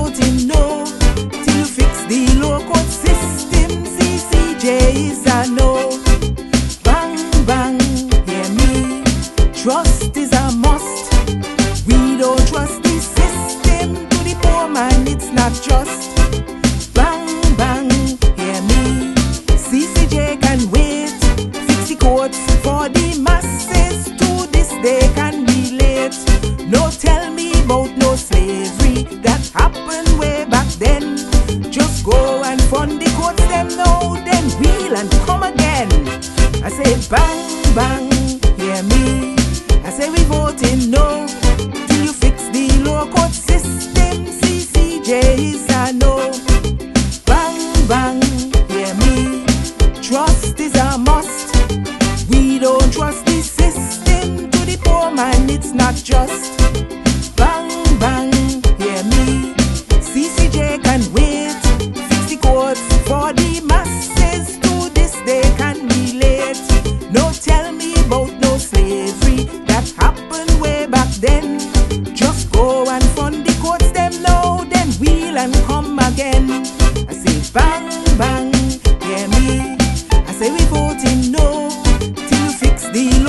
know, Tim know, till you fix the low court system, CCJ is a no. Bang, bang, hear me, trust is a must. We don't trust the system, to the poor man it's not just. and come again. I say bang, bang, hear me. I say we voting no till you fix the law court system. C C J is I know. Bang, bang, hear me. Trust is a must. We don't trust the system. To the poor man, it's not just. for the mass. way back then. Just go and fund the courts them now, then wheel and come again. I say bang, bang, hear me. I say we voting no till you fix the